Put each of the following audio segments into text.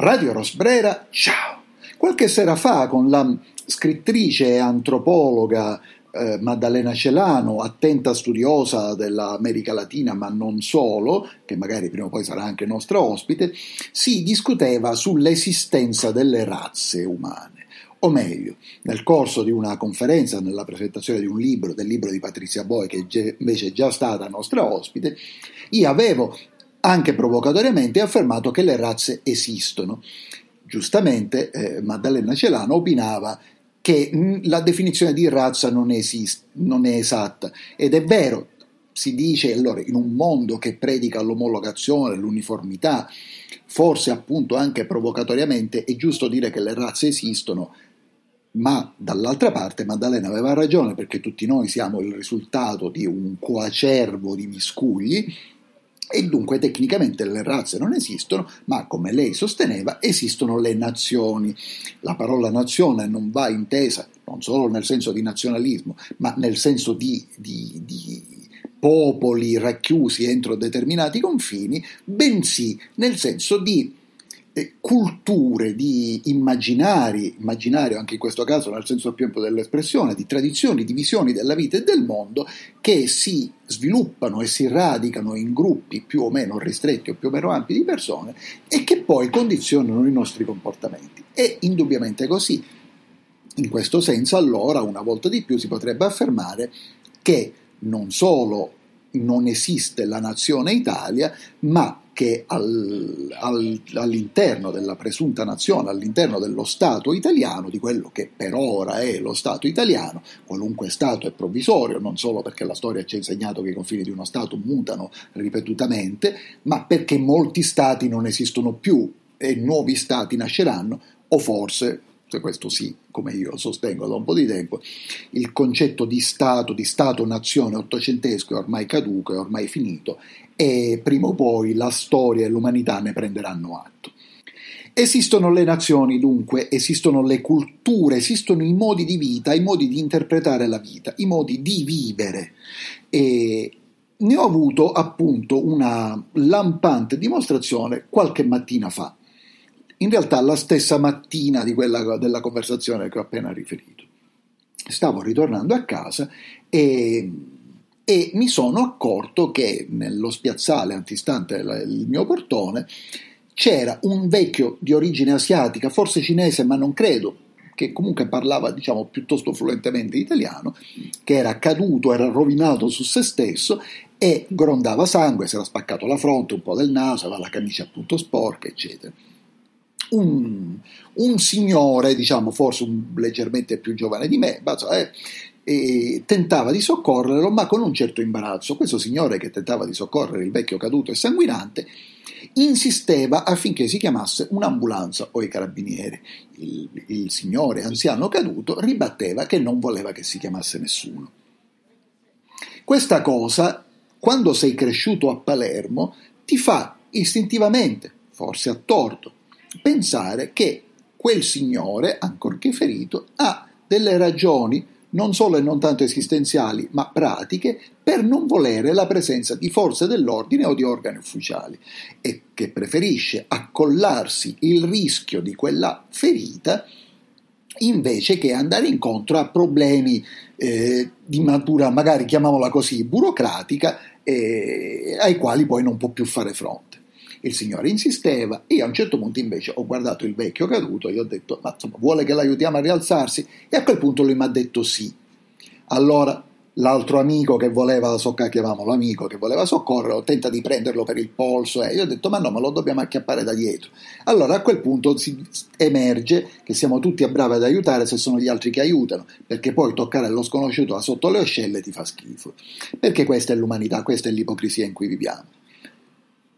Radio Rosbrera, ciao! Qualche sera fa con la scrittrice e antropologa eh, Maddalena Celano, attenta studiosa dell'America Latina, ma non solo, che magari prima o poi sarà anche nostra ospite, si discuteva sull'esistenza delle razze umane. O meglio, nel corso di una conferenza, nella presentazione di un libro, del libro di Patrizia Boi, che invece è già stata nostra ospite, io avevo anche provocatoriamente affermato che le razze esistono. Giustamente eh, Maddalena Celano opinava che mh, mm, la definizione di razza non, esiste, non è esatta ed è vero, si dice allora in un mondo che predica l'omologazione, l'uniformità, forse appunto anche provocatoriamente è giusto dire che le razze esistono, ma dall'altra parte Maddalena aveva ragione perché tutti noi siamo il risultato di un coacervo di miscugli e dunque tecnicamente le razze non esistono, ma come lei sosteneva esistono le nazioni. La parola nazione non va intesa non solo nel senso di nazionalismo, ma nel senso di, di, di popoli racchiusi entro determinati confini, bensì nel senso di culture, di immaginari, immaginario anche in questo caso nel senso più ampio dell'espressione, di tradizioni, di visioni della vita e del mondo che si sviluppano e si radicano in gruppi più o meno ristretti o più o meno ampi di persone e che poi condizionano i nostri comportamenti. È indubbiamente così. In questo senso allora una volta di più si potrebbe affermare che non solo non esiste la nazione Italia, ma che al, al, all'interno della presunta nazione, all'interno dello Stato italiano, di quello che per ora è lo Stato italiano, qualunque Stato è provvisorio, non solo perché la storia ci ha insegnato che i confini di uno Stato mutano ripetutamente, ma perché molti Stati non esistono più e nuovi Stati nasceranno, o forse questo sì, come io sostengo da un po' di tempo, il concetto di Stato, di Stato-nazione ottocentesco è ormai caduco, è ormai finito e prima o poi la storia e l'umanità ne prenderanno atto. Esistono le nazioni, dunque, esistono le culture, esistono i modi di vita, i modi di interpretare la vita, i modi di vivere. E ne ho avuto appunto una lampante dimostrazione qualche mattina fa in realtà la stessa mattina di quella, della conversazione che ho appena riferito. Stavo ritornando a casa e, e mi sono accorto che nello spiazzale antistante il mio portone c'era un vecchio di origine asiatica, forse cinese, ma non credo, che comunque parlava diciamo piuttosto fluentemente italiano, che era caduto, era rovinato su se stesso e grondava sangue, si era spaccato la fronte, un po' del naso, aveva la camicia appunto sporca, eccetera un, un signore, diciamo forse un, leggermente più giovane di me, eh, e tentava di soccorrerlo, ma con un certo imbarazzo. Questo signore che tentava di soccorrere il vecchio caduto e sanguinante insisteva affinché si chiamasse un'ambulanza o i carabinieri. Il, il signore anziano caduto ribatteva che non voleva che si chiamasse nessuno. Questa cosa, quando sei cresciuto a Palermo, ti fa istintivamente, forse a torto, pensare che quel signore, ancorché ferito, ha delle ragioni non solo e non tanto esistenziali, ma pratiche, per non volere la presenza di forze dell'ordine o di organi ufficiali e che preferisce accollarsi il rischio di quella ferita invece che andare incontro a problemi eh, di natura, magari chiamiamola così, burocratica, eh, ai quali poi non può più fare fronte. Il signore insisteva e a un certo punto invece ho guardato il vecchio caduto e gli ho detto ma insomma vuole che l'aiutiamo a rialzarsi? E a quel punto lui mi ha detto sì. Allora l'altro amico che voleva soccorrere, chiamavamo l'amico che voleva soccorrere, tenta di prenderlo per il polso e io ho detto ma no, ma lo dobbiamo acchiappare da dietro. Allora a quel punto si emerge che siamo tutti bravi ad aiutare se sono gli altri che aiutano, perché poi toccare lo sconosciuto sotto le ascelle ti fa schifo. Perché questa è l'umanità, questa è l'ipocrisia in cui viviamo.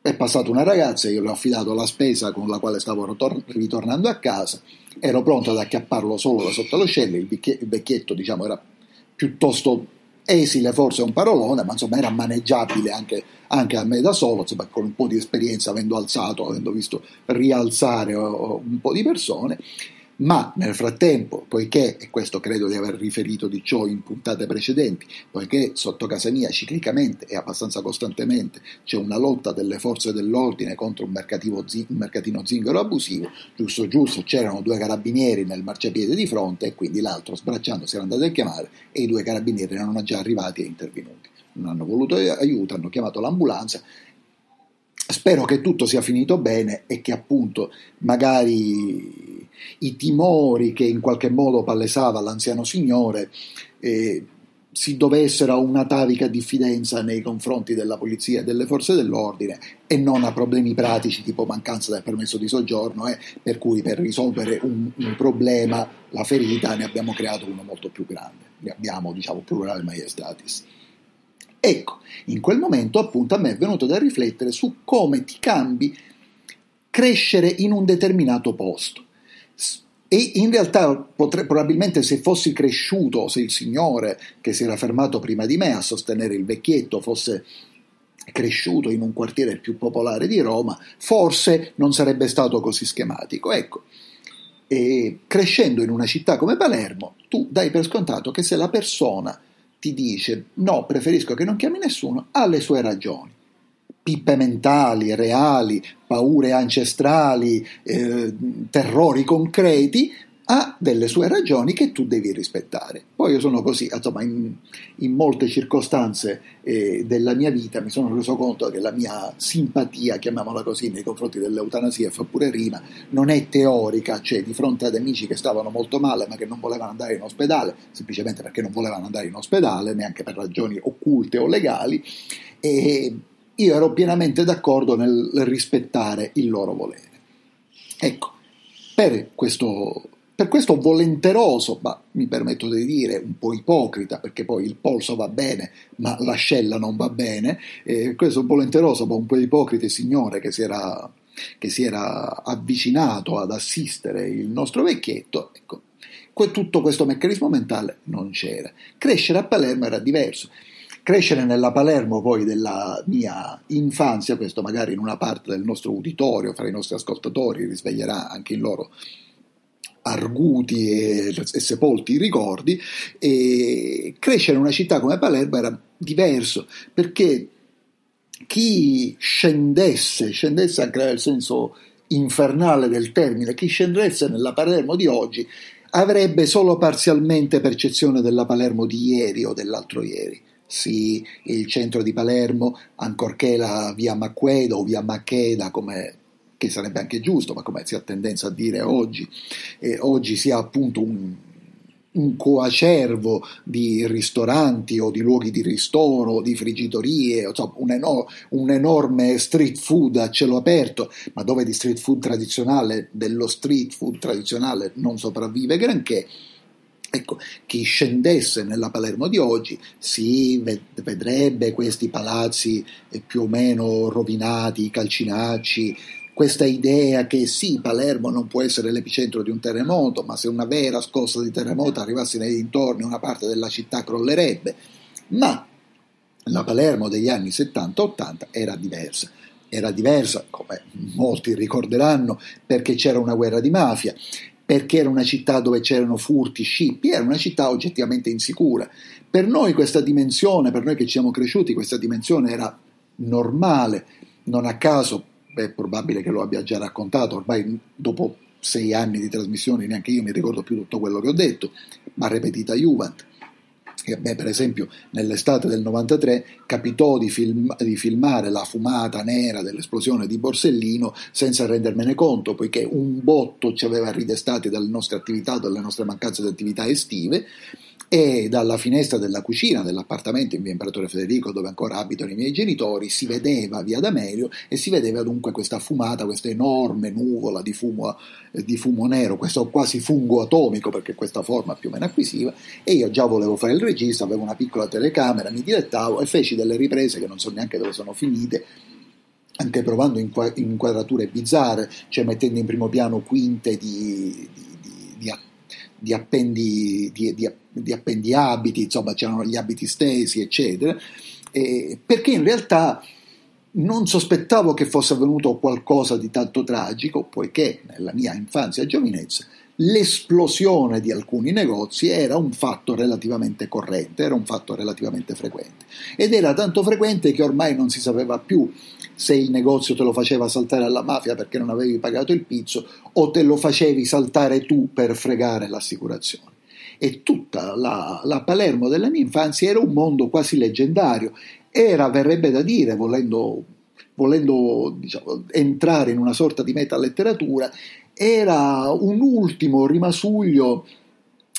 È passata una ragazza, io le ho affidato la spesa con la quale stavo ritornando a casa, ero pronto ad acchiapparlo solo da sotto lo scelle, il, il vecchietto diciamo era piuttosto esile, forse un parolone, ma insomma era maneggiabile anche, anche a me da solo, insomma, con un po' di esperienza, avendo alzato, avendo visto rialzare un po' di persone. Ma nel frattempo, poiché, e questo credo di aver riferito di ciò in puntate precedenti, poiché sotto casa mia ciclicamente e abbastanza costantemente c'è una lotta delle forze dell'ordine contro un, un mercatino zingaro abusivo, giusto giusto c'erano due carabinieri nel marciapiede di fronte e quindi l'altro sbracciando si era andato a chiamare e i due carabinieri erano già arrivati e intervenuti. Non hanno voluto aiuto, hanno chiamato l'ambulanza spero che tutto sia finito bene e che appunto magari i timori che in qualche modo palesava l'anziano signore eh, si dovessero a un'atavica diffidenza nei confronti della polizia e delle forze dell'ordine e non a problemi pratici tipo mancanza del permesso di soggiorno, eh, per cui per risolvere un, un, problema, la ferita, ne abbiamo creato uno molto più grande, ne abbiamo diciamo plurale maiestatis. Ecco, in quel momento appunto a me è venuto da riflettere su come ti cambi crescere in un determinato posto. E in realtà potre, probabilmente se fossi cresciuto, se il signore che si era fermato prima di me a sostenere il vecchietto fosse cresciuto in un quartiere più popolare di Roma, forse non sarebbe stato così schematico. Ecco, e crescendo in una città come Palermo, tu dai per scontato che se la persona ti dice no, preferisco che non chiami nessuno, ha le sue ragioni. Pippe mentali, reali, paure ancestrali, eh, terrori concreti, ha delle sue ragioni che tu devi rispettare. Poi io sono così, insomma, in, in molte circostanze eh, della mia vita mi sono reso conto che la mia simpatia, chiamiamola così, nei confronti dell'eutanasia, fa pure rima, non è teorica, cioè di fronte ad amici che stavano molto male ma che non volevano andare in ospedale, semplicemente perché non volevano andare in ospedale, neanche per ragioni occulte o legali, e io ero pienamente d'accordo nel rispettare il loro volere. Ecco, per questo, per questo volenteroso, ma mi permetto di dire un po' ipocrita, perché poi il polso va bene, ma l'ascella non va bene, eh, questo volenteroso, ma un po' ipocrita signore che si era che si era avvicinato ad assistere il nostro vecchietto, ecco, tutto questo meccanismo mentale non c'era. Crescere a Palermo era diverso. Crescere nella Palermo poi della mia infanzia, questo magari in una parte del nostro uditorio, fra i nostri ascoltatori, risveglierà anche in loro arguti e, e sepolti ricordi, e crescere in una città come Palermo era diverso perché chi scendesse, scendesse anche nel senso infernale del termine, chi scendesse nella Palermo di oggi avrebbe solo parzialmente percezione della Palermo di ieri o dell'altro ieri. Sì, il centro di Palermo, ancorché la via Macqueda o via Maccheda, come, che sarebbe anche giusto, ma come si ha tendenza a dire oggi, eh, oggi sia appunto un, un coacervo di ristoranti o di luoghi di ristoro, di frigitorie, insomma, un, eno- un, enorme street food a cielo aperto, ma dove di street food tradizionale, dello street food tradizionale non sopravvive granché, Ecco, chi scendesse nella Palermo di oggi si vedrebbe questi palazzi eh, più o meno rovinati, calcinacci, questa idea che sì, Palermo non può essere l'epicentro di un terremoto, ma se una vera scossa di terremoto arrivasse nei dintorni una parte della città crollerebbe. Ma la Palermo degli anni 70-80 era diversa. Era diversa, come molti ricorderanno, perché c'era una guerra di mafia perché era una città dove c'erano furti, scippi, era una città oggettivamente insicura. Per noi questa dimensione, per noi che ci siamo cresciuti, questa dimensione era normale, non a caso, è probabile che lo abbia già raccontato, ormai dopo sei anni di trasmissioni neanche io mi ricordo più tutto quello che ho detto, ma ripetita Juvent. Me per esempio nell'estate del 93 capitò di, film, di, filmare la fumata nera dell'esplosione di Borsellino senza rendermene conto, poiché un botto ci aveva ridestati dalle nostre attività, dalle nostre mancanze di attività estive e dalla finestra della cucina dell'appartamento in via Imperatore Federico dove ancora abitano i miei genitori si vedeva via D'Amelio e si vedeva dunque questa fumata, questa enorme nuvola di fumo, eh, di fumo nero, questo quasi fungo atomico perché questa forma più o meno acquisiva e io già volevo fare il regista, avevo una piccola telecamera, mi dilettavo e feci delle riprese che non so neanche dove sono finite anche provando inquadrature bizzarre, cioè mettendo in primo piano quinte di, di, di, appendi, di, di, di appendiabiti, insomma c'erano gli abiti stesi, eccetera, eh, perché in realtà non sospettavo che fosse avvenuto qualcosa di tanto tragico, poiché nella mia infanzia e giovinezza l'esplosione di alcuni negozi era un fatto relativamente corrente, era un fatto relativamente frequente. Ed era tanto frequente che ormai non si sapeva più se il negozio te lo faceva saltare alla mafia perché non avevi pagato il pizzo o te lo facevi saltare tu per fregare l'assicurazione. E tutta la, la Palermo della mia infanzia era un mondo quasi leggendario. Era, verrebbe da dire, volendo volendo diciamo, entrare in una sorta di metaletteratura, era un ultimo rimasuglio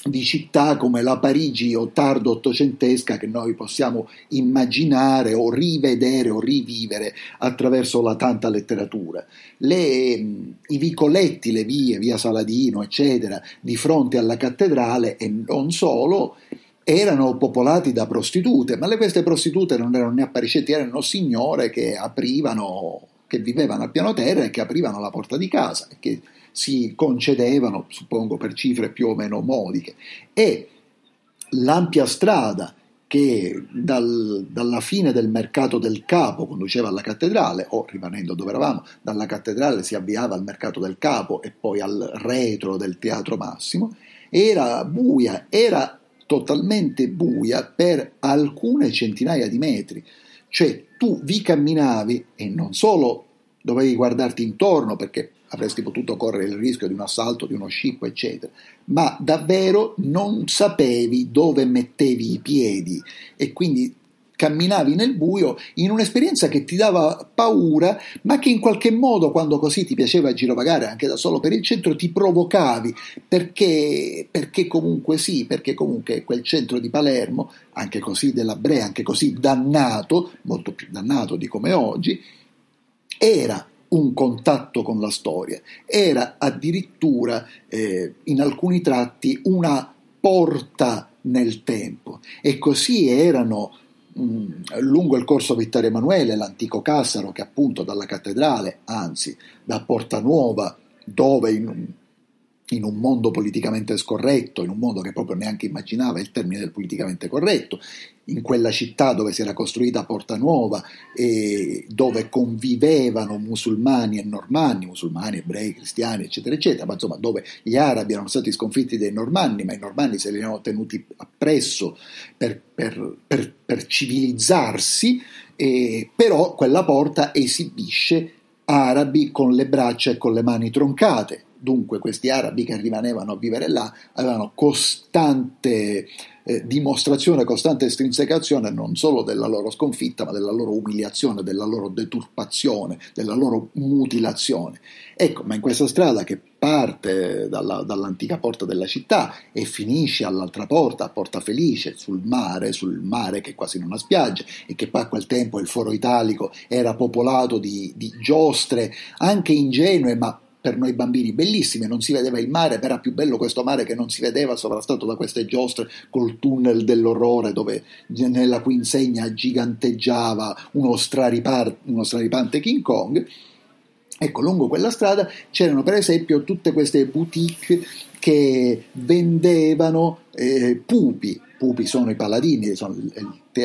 di città come la Parigi o tardo ottocentesca che noi possiamo immaginare o rivedere o rivivere attraverso la tanta letteratura. Le, I vicoletti, le vie, via Saladino, eccetera, di fronte alla cattedrale e non solo, erano popolati da prostitute, ma queste prostitute non erano né appariscenti, erano signore che aprivano, che vivevano al piano terra e che aprivano la porta di casa e che si concedevano, suppongo per cifre più o meno modiche. E l'ampia strada che dal, dalla fine del mercato del capo conduceva alla cattedrale, o rimanendo dove eravamo, dalla cattedrale si avviava al mercato del capo e poi al retro del teatro Massimo, era buia, era totalmente buia per alcune centinaia di metri. Cioè tu vi camminavi e non solo dovevi guardarti intorno perché avresti potuto correre il rischio di un assalto, di uno scippo, eccetera, ma davvero non sapevi dove mettevi i piedi e quindi camminavi nel buio in un'esperienza che ti dava paura, ma che in qualche modo, quando così ti piaceva girovagare anche da solo per il centro, ti provocavi, perché, perché comunque sì, perché comunque quel centro di Palermo, anche così della Brea, anche così dannato, molto più dannato di come oggi, era un contatto con la storia, era addirittura eh, in alcuni tratti una porta nel tempo. E così erano lungo il corso Vittorio Emanuele, l'antico Cassaro, che appunto dalla cattedrale, anzi da Porta Nuova, dove in, in un mondo politicamente scorretto, in un mondo che proprio neanche immaginava il termine del politicamente corretto, in quella città dove si era costruita Porta Nuova e dove convivevano musulmani e normanni, musulmani, ebrei, cristiani, eccetera, eccetera, ma insomma dove gli arabi erano stati sconfitti dai normanni, ma i normanni se li erano tenuti appresso per, per, per, per civilizzarsi, e, però quella porta esibisce arabi con le braccia e con le mani troncate, Dunque questi arabi che rimanevano a vivere là avevano costante eh, dimostrazione, costante estrinsecazione non solo della loro sconfitta, ma della loro umiliazione, della loro deturpazione, della loro mutilazione. Ecco, ma in questa strada che parte dalla, dall'antica porta della città e finisce all'altra porta, a Porta Felice, sul mare, sul mare che quasi non ha spiaggia e che poi a quel tempo il foro italico era popolato di, di giostre, anche ingenue, ma per noi bambini bellissime, non si vedeva il mare, ma era più bello questo mare che non si vedeva sovrastato da queste giostre col tunnel dell'orrore dove nella cui insegna giganteggiava uno, straripar- uno straripante King Kong. Ecco, lungo quella strada c'erano per esempio tutte queste boutique che vendevano eh, pupi. Pupi sono i paladini, sono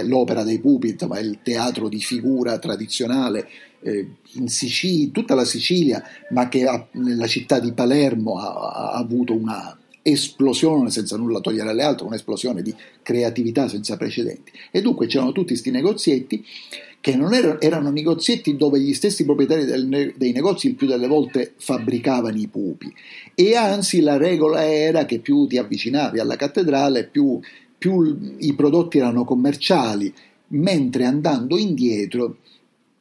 l'opera dei pupi, insomma, il teatro di figura tradizionale eh, in Sicilia, tutta la Sicilia, ma che ha, nella città di Palermo ha, ha avuto una esplosione, senza nulla togliere alle altre, un'esplosione di creatività senza precedenti. E dunque c'erano tutti questi negozietti che non erano, erano negozietti dove gli stessi proprietari del, dei negozi il più delle volte fabbricavano i pupi e anzi la regola era che più ti avvicinavi alla cattedrale più, più i prodotti erano commerciali, mentre andando indietro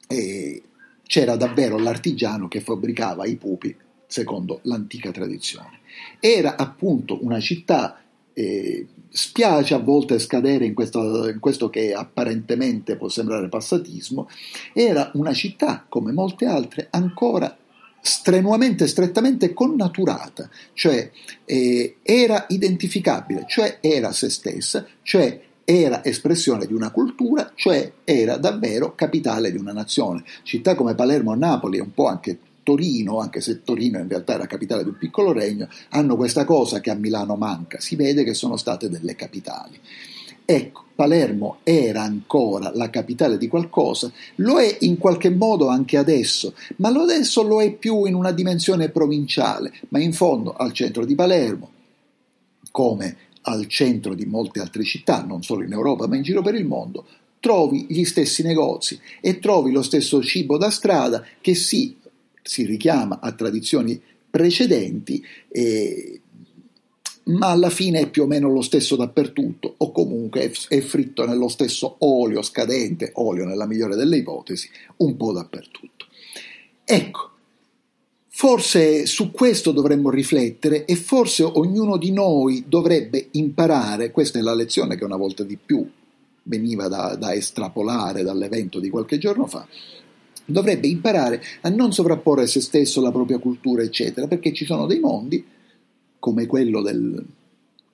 eh, c'era davvero l'artigiano che fabbricava i pupi secondo l'antica tradizione. Era appunto una città, eh, spiace a volte scadere in questo, in questo che apparentemente può sembrare passatismo, era una città come molte altre ancora strenuamente, strettamente connaturata, cioè eh, era identificabile, cioè era se stessa, cioè era espressione di una cultura, cioè era davvero capitale di una nazione. Città come Palermo Napoli, e un po' anche Torino, anche se Torino in realtà era capitale di un piccolo regno, hanno questa cosa che a Milano manca, si vede che sono state delle capitali. Ecco, Palermo era ancora la capitale di qualcosa, lo è in qualche modo anche adesso, ma adesso lo è più in una dimensione provinciale, ma in fondo al centro di Palermo, come al centro di molte altre città, non solo in Europa ma in giro per il mondo, trovi gli stessi negozi e trovi lo stesso cibo da strada che sì, si richiama a tradizioni precedenti, eh, ma alla fine è più o meno lo stesso dappertutto, o comunque è fritto nello stesso olio scadente, olio nella migliore delle ipotesi, un po' dappertutto. Ecco, Forse su questo dovremmo riflettere e forse ognuno di noi dovrebbe imparare, questa è la lezione che una volta di più veniva da, da estrapolare dall'evento di qualche giorno fa, dovrebbe imparare a non sovrapporre se stesso, la propria cultura, eccetera, perché ci sono dei mondi, come quello del,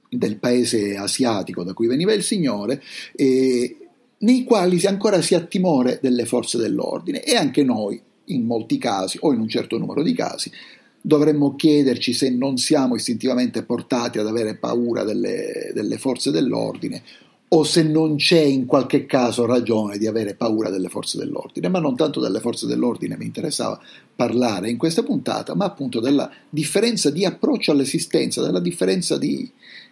del paese asiatico da cui veniva il Signore, eh, nei quali ancora si ha timore delle forze dell'ordine e anche noi in molti casi o in un certo numero di casi, dovremmo chiederci se non siamo istintivamente portati ad avere paura delle, delle forze dell'ordine o se non c'è in qualche caso ragione di avere paura delle forze dell'ordine, ma non tanto delle forze dell'ordine mi interessava parlare in questa puntata, ma appunto della differenza di approccio all'esistenza, della differenza di,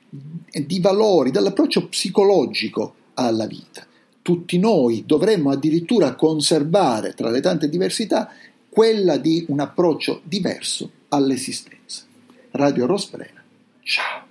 di valori, dell'approccio psicologico alla vita tutti noi dovremmo addirittura conservare tra le tante diversità quella di un approccio diverso all'esistenza. Radio Rosbrena. Ciao.